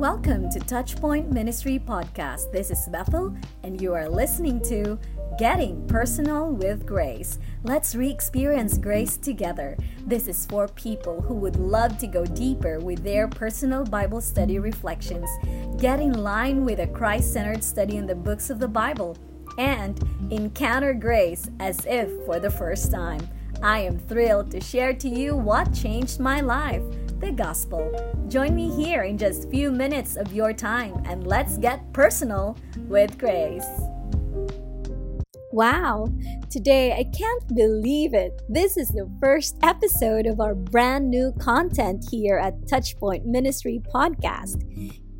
Welcome to Touchpoint Ministry Podcast. This is Bethel, and you are listening to Getting Personal with Grace. Let's re experience grace together. This is for people who would love to go deeper with their personal Bible study reflections, get in line with a Christ centered study in the books of the Bible, and encounter grace as if for the first time. I am thrilled to share to you what changed my life the gospel. Join me here in just a few minutes of your time and let's get personal with Grace. Wow, today I can't believe it. This is the first episode of our brand new content here at Touchpoint Ministry Podcast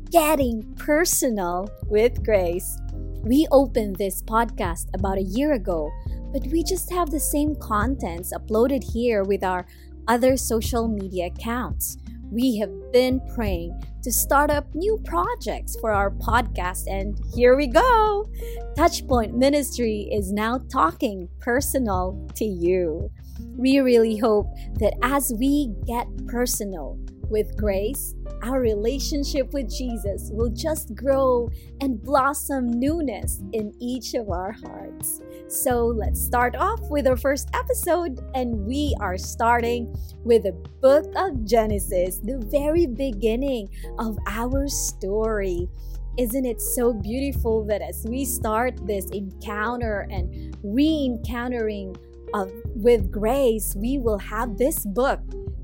Getting Personal with Grace. We opened this podcast about a year ago, but we just have the same contents uploaded here with our other social media accounts. We have been praying to start up new projects for our podcast, and here we go! Touchpoint Ministry is now talking personal to you. We really hope that as we get personal with grace, our relationship with Jesus will just grow and blossom newness in each of our hearts. So let's start off with our first episode, and we are starting with the book of Genesis, the very beginning of our story. Isn't it so beautiful that as we start this encounter and re encountering with grace, we will have this book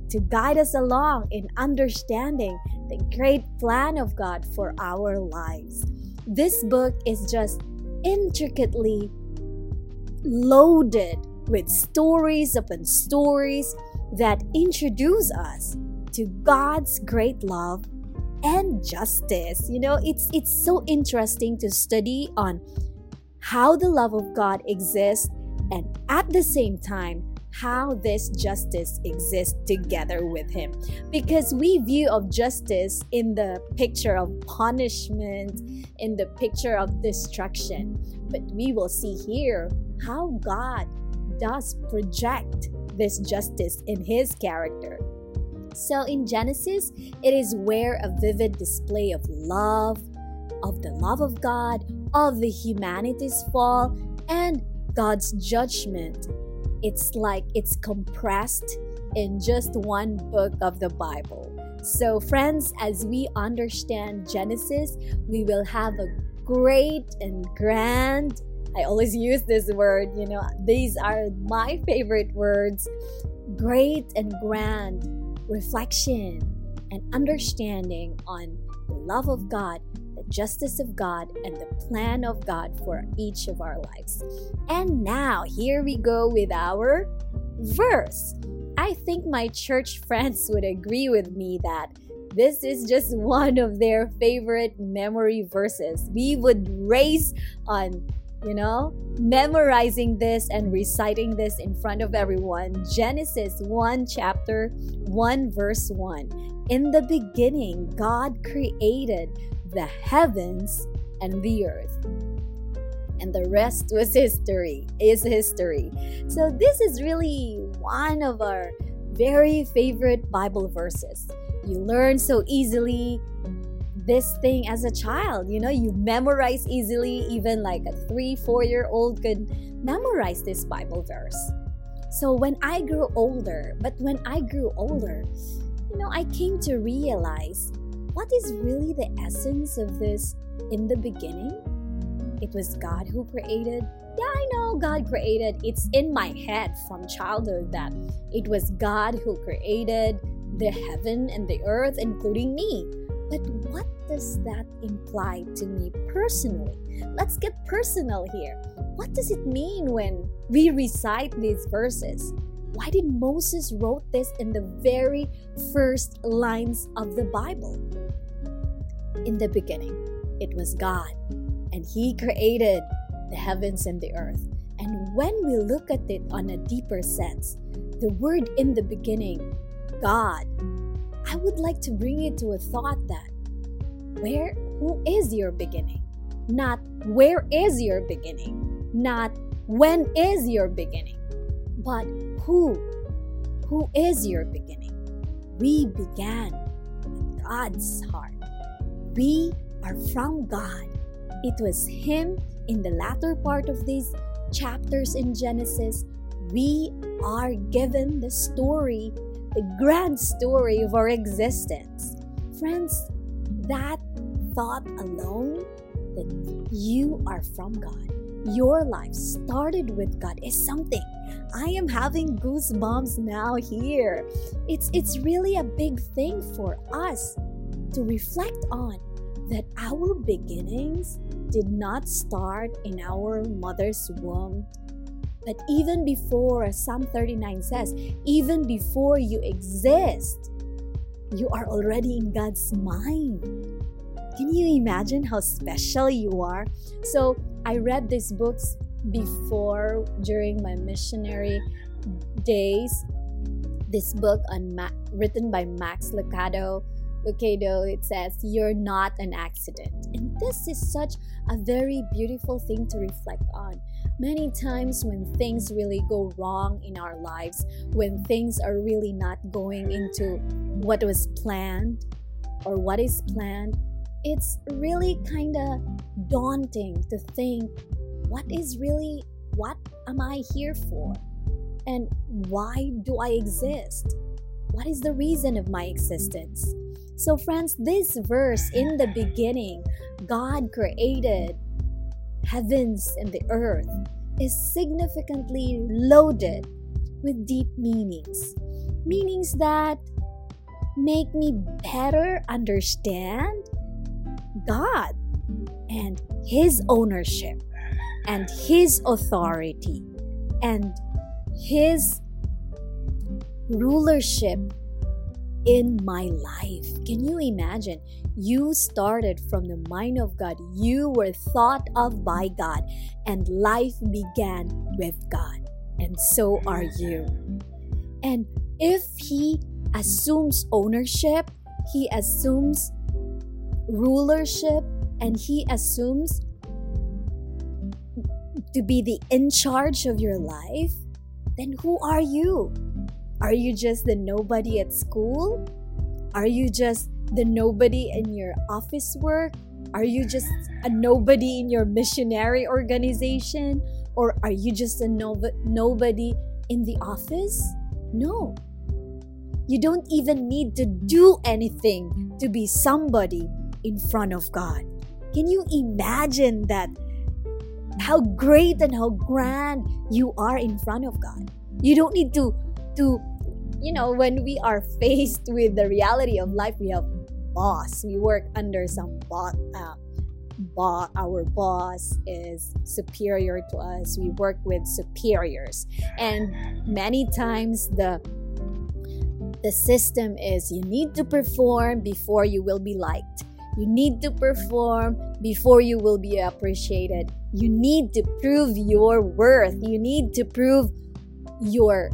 to guide us along in understanding the great plan of God for our lives. This book is just intricately loaded with stories upon stories that introduce us to God's great love and justice. You know, it's it's so interesting to study on how the love of God exists and at the same time how this justice exists together with him. Because we view of justice in the picture of punishment in the picture of destruction. But we will see here how god does project this justice in his character. So in genesis it is where a vivid display of love of the love of god of the humanity's fall and god's judgment it's like it's compressed in just one book of the Bible. So, friends, as we understand Genesis, we will have a great and grand. I always use this word, you know, these are my favorite words great and grand reflection and understanding on the love of God justice of God and the plan of God for each of our lives. And now, here we go with our verse. I think my church friends would agree with me that this is just one of their favorite memory verses. We would race on, you know, memorizing this and reciting this in front of everyone. Genesis 1, chapter 1, verse 1. In the beginning, God created the heavens and the earth. And the rest was history, is history. So, this is really one of our very favorite Bible verses. You learn so easily this thing as a child. You know, you memorize easily, even like a three, four year old could memorize this Bible verse. So, when I grew older, but when I grew older, you know, I came to realize what is really the essence of this in the beginning? It was God who created. Yeah, I know God created. It's in my head from childhood that it was God who created the heaven and the earth, including me. But what does that imply to me personally? Let's get personal here. What does it mean when we recite these verses? Why did Moses wrote this in the very first lines of the Bible? In the beginning, it was God, and He created the heavens and the earth. And when we look at it on a deeper sense, the word in the beginning, God, I would like to bring you to a thought that where who is your beginning? Not where is your beginning? Not when is your beginning? But who? Who is your beginning? We began with God's heart. We are from God. It was Him in the latter part of these chapters in Genesis. We are given the story, the grand story of our existence. Friends, that thought alone that you are from God, your life started with God is something. I am having goosebumps now here. It's it's really a big thing for us to reflect on that our beginnings did not start in our mother's womb. But even before, as Psalm 39 says, even before you exist, you are already in God's mind. Can you imagine how special you are? So, I read these books before during my missionary days. This book on Ma- written by Max Lucado Lucado, it says, You're not an accident. And this is such a very beautiful thing to reflect on. Many times, when things really go wrong in our lives, when things are really not going into what was planned or what is planned, it's really kind of daunting to think what is really, what am I here for? And why do I exist? What is the reason of my existence? So, friends, this verse in the beginning, God created heavens and the earth, is significantly loaded with deep meanings. Meanings that make me better understand God and His ownership and His authority and His rulership in my life. Can you imagine? You started from the mind of God, you were thought of by God, and life began with God. And so are you. And if He assumes ownership, He assumes rulership, and He assumes to be the in charge of your life, then who are you? Are you just the nobody at school? Are you just the nobody in your office work? Are you just a nobody in your missionary organization? Or are you just a no- nobody in the office? No. You don't even need to do anything to be somebody in front of God. Can you imagine that? How great and how grand you are in front of God. You don't need to to you know when we are faced with the reality of life we have boss. We work under some boss uh, bo- our boss is superior to us. We work with superiors. And many times the the system is you need to perform before you will be liked. You need to perform before you will be appreciated. You need to prove your worth. You need to prove your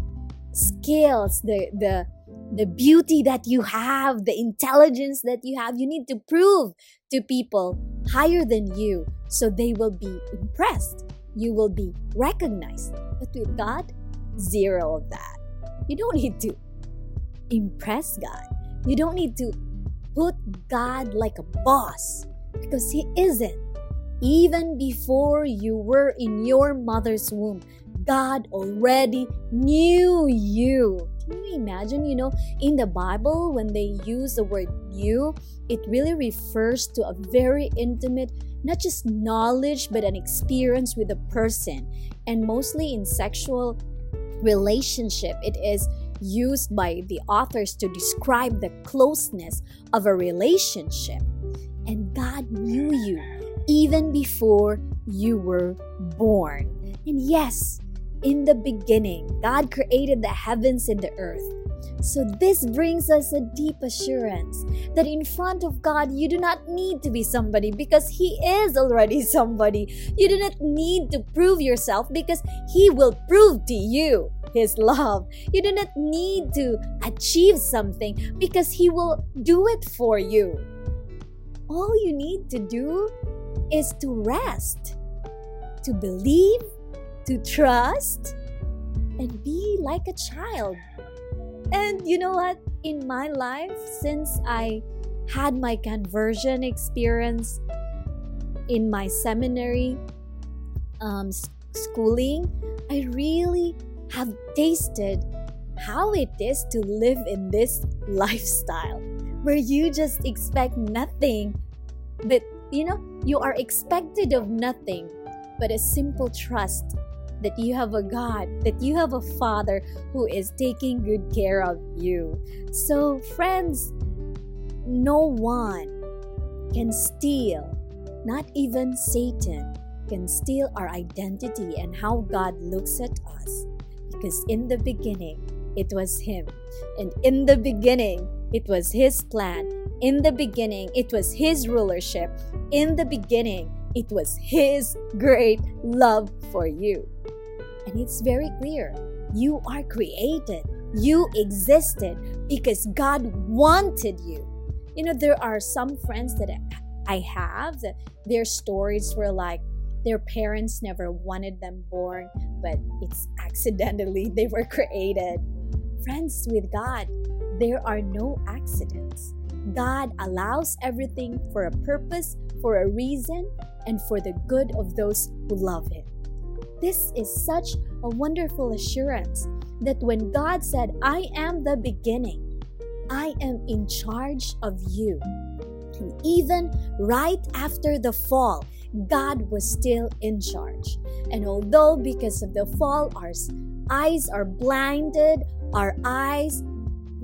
skills, the the the beauty that you have, the intelligence that you have, you need to prove to people higher than you so they will be impressed. You will be recognized. But with God, zero of that. You don't need to impress God. You don't need to put God like a boss because He isn't. Even before you were in your mother's womb, God already knew you. Can you imagine? You know, in the Bible, when they use the word knew, it really refers to a very intimate, not just knowledge, but an experience with a person. And mostly in sexual relationship, it is used by the authors to describe the closeness of a relationship. And God knew you even before you were born. And yes, in the beginning, God created the heavens and the earth. So, this brings us a deep assurance that in front of God, you do not need to be somebody because He is already somebody. You do not need to prove yourself because He will prove to you His love. You do not need to achieve something because He will do it for you. All you need to do is to rest, to believe to trust and be like a child. And you know what? In my life, since I had my conversion experience in my seminary um, schooling, I really have tasted how it is to live in this lifestyle where you just expect nothing but you know you are expected of nothing but a simple trust that you have a God, that you have a Father who is taking good care of you. So, friends, no one can steal, not even Satan can steal our identity and how God looks at us. Because in the beginning, it was Him. And in the beginning, it was His plan. In the beginning, it was His rulership. In the beginning, it was His great love for you. And it's very clear you are created, you existed because God wanted you. You know, there are some friends that I have that their stories were like their parents never wanted them born, but it's accidentally they were created. Friends with God, there are no accidents. God allows everything for a purpose, for a reason, and for the good of those who love Him. This is such a wonderful assurance that when God said, I am the beginning, I am in charge of you. And even right after the fall, God was still in charge. And although because of the fall, our eyes are blinded, our eyes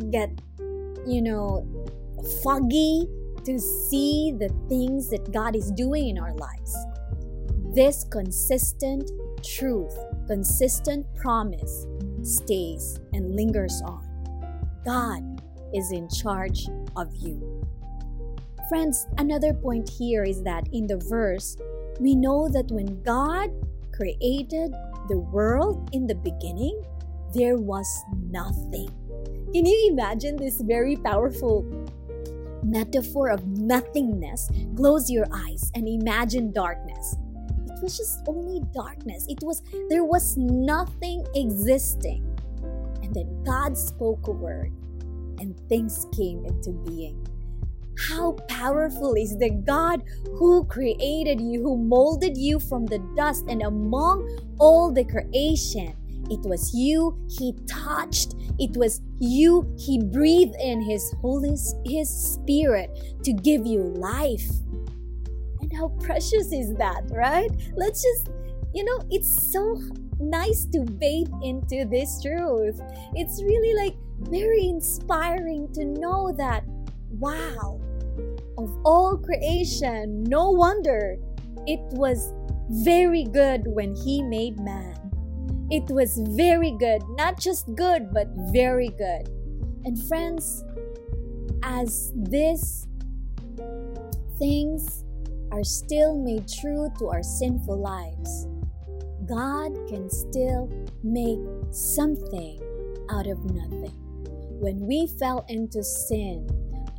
get, you know, foggy to see the things that God is doing in our lives. This consistent truth, consistent promise stays and lingers on. God is in charge of you. Friends, another point here is that in the verse, we know that when God created the world in the beginning, there was nothing. Can you imagine this very powerful metaphor of nothingness? Close your eyes and imagine darkness was just only darkness. It was there was nothing existing. And then God spoke a word and things came into being. How powerful is the God who created you, who molded you from the dust and among all the creation? It was you he touched. It was you he breathed in his holy his spirit to give you life. And how precious is that, right? Let's just, you know, it's so nice to bathe into this truth. It's really like very inspiring to know that, wow, of all creation, no wonder it was very good when He made man. It was very good, not just good, but very good. And friends, as these things are still made true to our sinful lives, God can still make something out of nothing. When we fell into sin,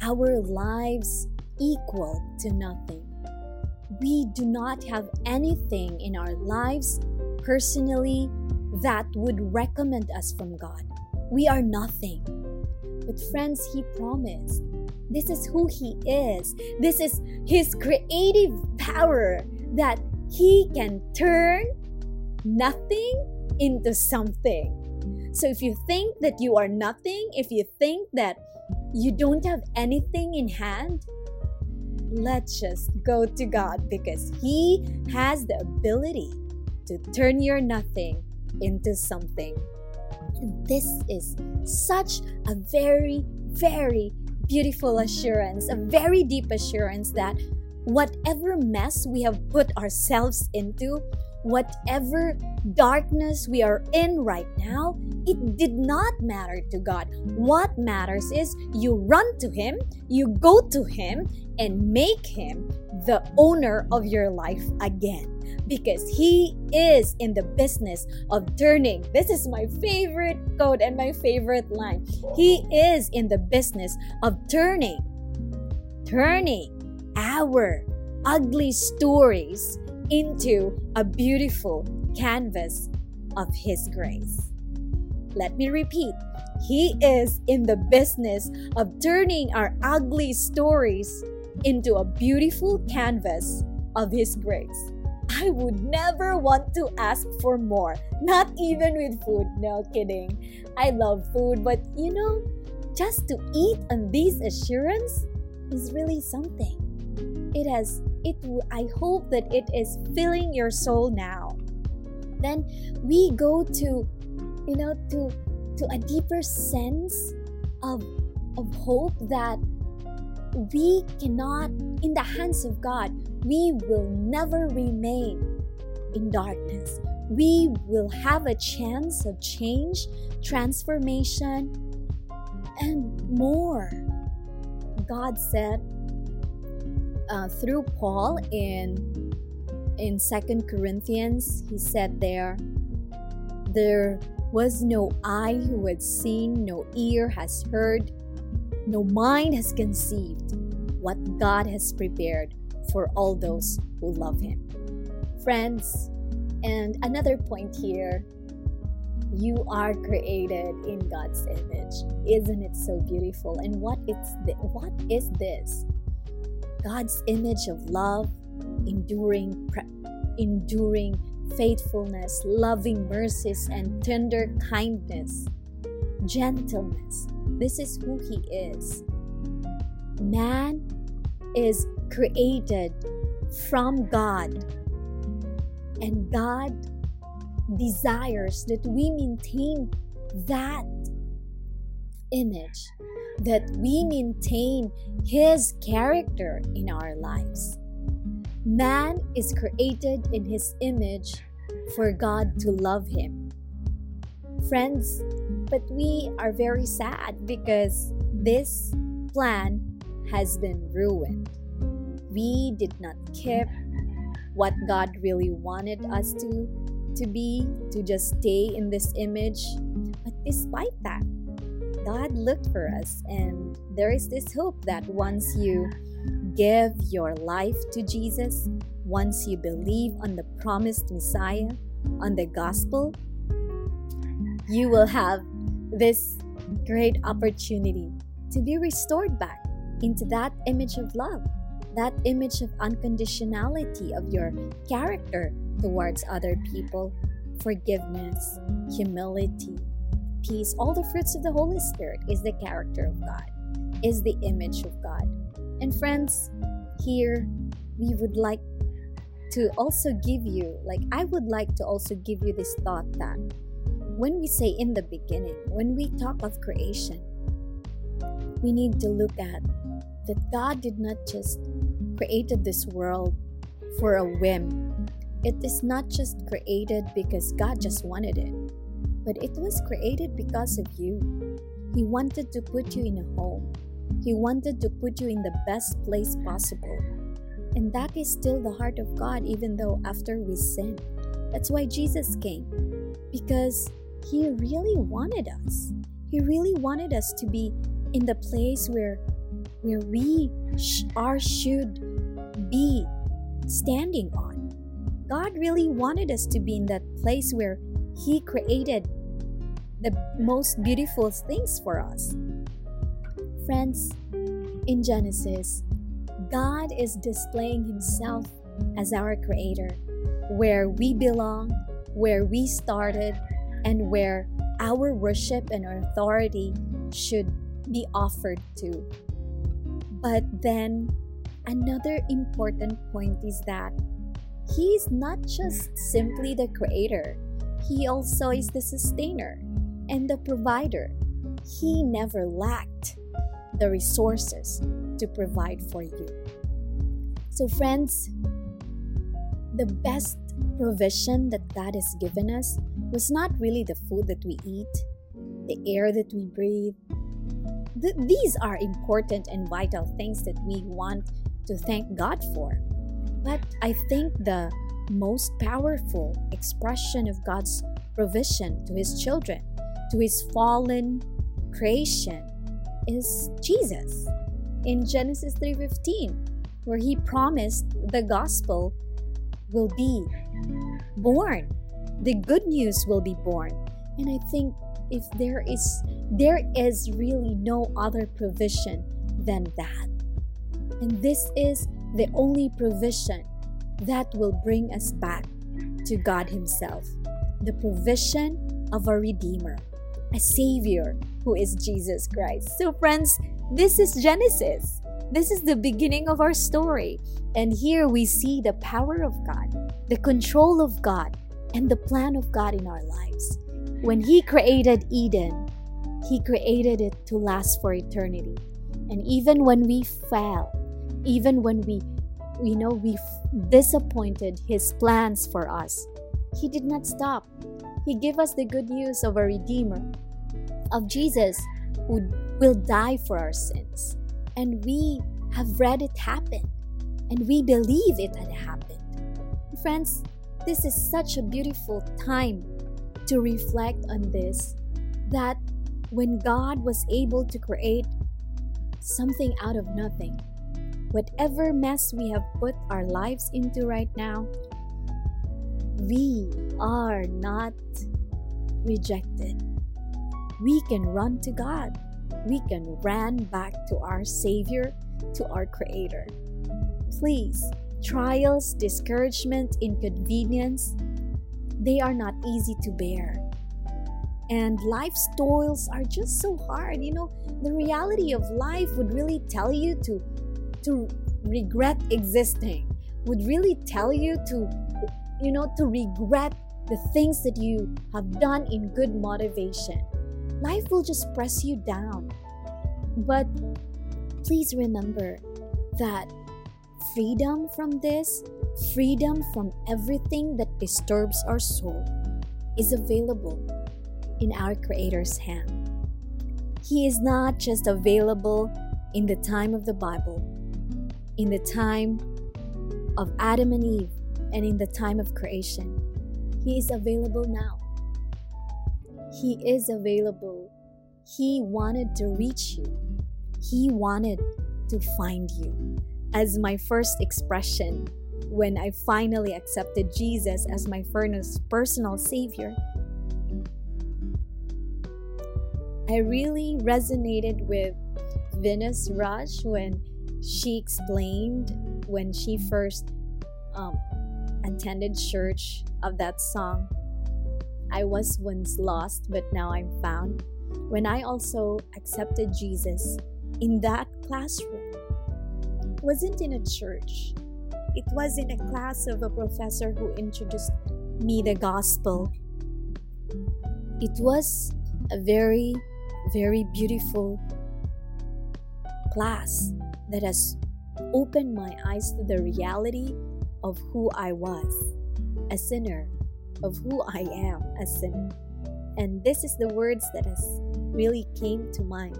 our lives equal to nothing. We do not have anything in our lives personally that would recommend us from God. We are nothing. But, friends, He promised this is who He is. This is His creative power that He can turn nothing into something. So if you think that you are nothing, if you think that you don't have anything in hand, let's just go to God because He has the ability to turn your nothing into something. This is such a very, very beautiful assurance, a very deep assurance that whatever mess we have put ourselves into, whatever darkness we are in right now, it did not matter to God. What matters is you run to Him, you go to Him, and make Him the owner of your life again because He is in the business of turning. This is my favorite quote and my favorite line. He is in the business of turning, turning our ugly stories into a beautiful canvas of His grace. Let me repeat He is in the business of turning our ugly stories into a beautiful canvas of His grace. I would never want to ask for more, not even with food. No kidding. I love food, but you know, just to eat on this assurance is really something. It has it I hope that it is filling your soul now. Then we go to you know to to a deeper sense of of hope that we cannot in the hands of God we will never remain in darkness we will have a chance of change transformation and more God said uh, through Paul in in Second Corinthians, he said there, there was no eye who had seen, no ear has heard, no mind has conceived what God has prepared for all those who love Him. Friends, and another point here you are created in God's image. Isn't it so beautiful? And what is th- what is this? God's image of love, enduring enduring faithfulness, loving mercies and tender kindness, gentleness. This is who he is. Man is created from God. And God desires that we maintain that image, that we maintain His character in our lives. Man is created in His image for God to love him. Friends, but we are very sad because this plan has been ruined. We did not keep what God really wanted us to to be, to just stay in this image. But despite that, God looked for us, and there is this hope that once you give your life to Jesus, once you believe on the promised Messiah, on the gospel, you will have this great opportunity to be restored back into that image of love, that image of unconditionality of your character towards other people, forgiveness, humility, peace. All the fruits of the Holy Spirit is the character of God, is the image of God. And friends, here we would like to also give you, like, I would like to also give you this thought that when we say in the beginning, when we talk of creation, we need to look at that God did not just created this world for a whim. It is not just created because God just wanted it, but it was created because of you. He wanted to put you in a home. He wanted to put you in the best place possible. And that is still the heart of God, even though after we sin. That's why Jesus came, because He really wanted us. He really wanted us to be in the place where, where we sh- are should be standing on. God really wanted us to be in that place where He created the most beautiful things for us. Friends, in Genesis, God is displaying Himself as our Creator, where we belong, where we started, and where our worship and authority should be offered to. But then, another important point is that He is not just simply the Creator, He also is the sustainer and the provider. He never lacked the resources to provide for you. So, friends, the best provision that God has given us was not really the food that we eat, the air that we breathe. Th- these are important and vital things that we want to thank God for. But I think the most powerful expression of God's provision to His children, to His fallen creation, is Jesus in Genesis 3:15 where he promised the gospel will be born the good news will be born and i think if there is there is really no other provision than that. And this is the only provision that will bring us back to God Himself. The provision of a Redeemer, a Savior who is Jesus Christ. So, friends, this is Genesis. This is the beginning of our story. And here we see the power of God, the control of God, and the plan of God in our lives. When He created Eden, He created it to last for eternity. And even when we fell, even when we you know we disappointed his plans for us. He did not stop. He gave us the good news of a redeemer of jesus who will die for our sins. And we have read it happen. And we believe it had happened. Friends this is such a beautiful time to reflect on this that when god was able to create something out of nothing whatever mess we have put our lives into right now, we are not rejected. We can run to God. We can run back to our Savior, to our Creator. Please, trials, discouragement, inconvenience, they are not easy to bear. And life's toils are just so hard. You know, the reality of life would really tell you to to regret existing would really tell you to you know to regret the things that you have done in good motivation. Life will just press you down. But please remember that freedom from this freedom from everything that disturbs our soul is available in our creator's hand. He is not just available in the time of the bible in the time of Adam and Eve and in the time of creation. He is available now. He is available. He wanted to reach you. He wanted to find you. As my first expression when I finally accepted Jesus as my personal Savior, I really resonated with Venus Raj when she explained when she first um, attended church of that song I was once lost, but now I'm found. When I also accepted Jesus in that classroom, wasn't in a church. It was in a class of a professor who introduced me the gospel. It was a very, very beautiful class that has opened my eyes to the reality of who I was, a sinner, of who I am, a sinner. And this is the words that has really came to mind.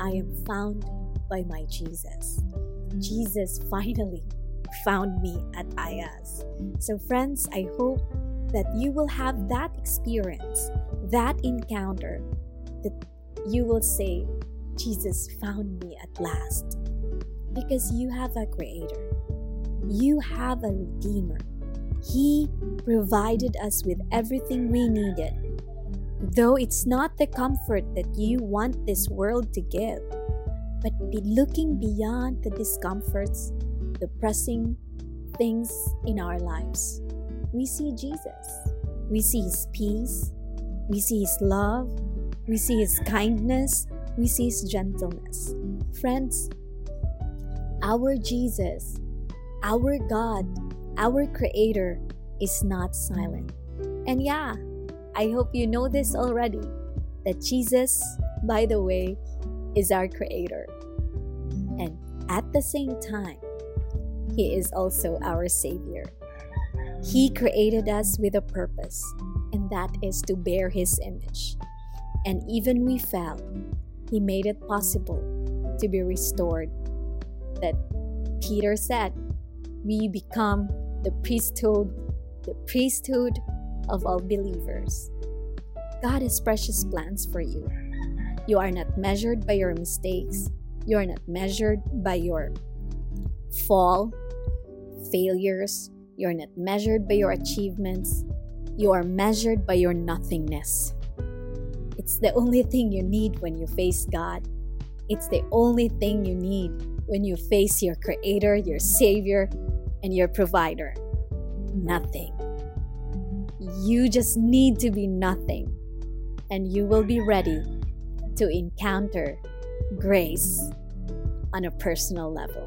I am found by my Jesus. Jesus finally found me at Ayaz. So, friends, I hope that you will have that experience, that encounter, that you will say, Jesus found me at last. Because you have a creator, you have a redeemer. He provided us with everything we needed. Though it's not the comfort that you want this world to give, but be looking beyond the discomforts, the pressing things in our lives. We see Jesus. We see His peace. We see His love. We see His kindness we see his gentleness. Friends, our Jesus, our God, our Creator is not silent. And yeah, I hope you know this already that Jesus, by the way, is our Creator. And at the same time, He is also our Savior. He created us with a purpose, and that is to bear His image. And even we fell, he made it possible to be restored. That Peter said, we become the priesthood, the priesthood of all believers. God has precious plans for you. You are not measured by your mistakes. You are not measured by your fall, failures. You are not measured by your achievements. You are measured by your nothingness. It's the only thing you need when you face God. It's the only thing you need when you face your Creator, your Savior, and your Provider. Nothing. You just need to be nothing, and you will be ready to encounter grace on a personal level.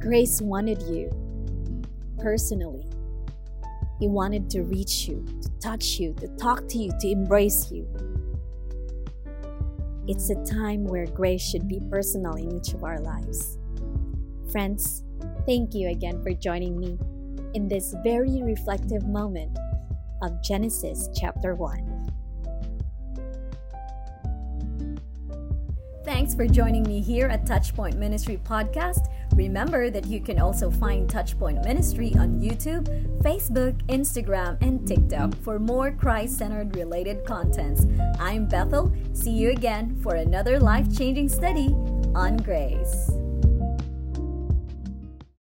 Grace wanted you personally. He wanted to reach you, to touch you, to talk to you, to embrace you. It's a time where grace should be personal in each of our lives. Friends, thank you again for joining me in this very reflective moment of Genesis chapter 1. Thanks for joining me here at Touchpoint Ministry Podcast. Remember that you can also find Touchpoint Ministry on YouTube, Facebook, Instagram, and TikTok for more Christ centered related contents. I'm Bethel. See you again for another life changing study on grace.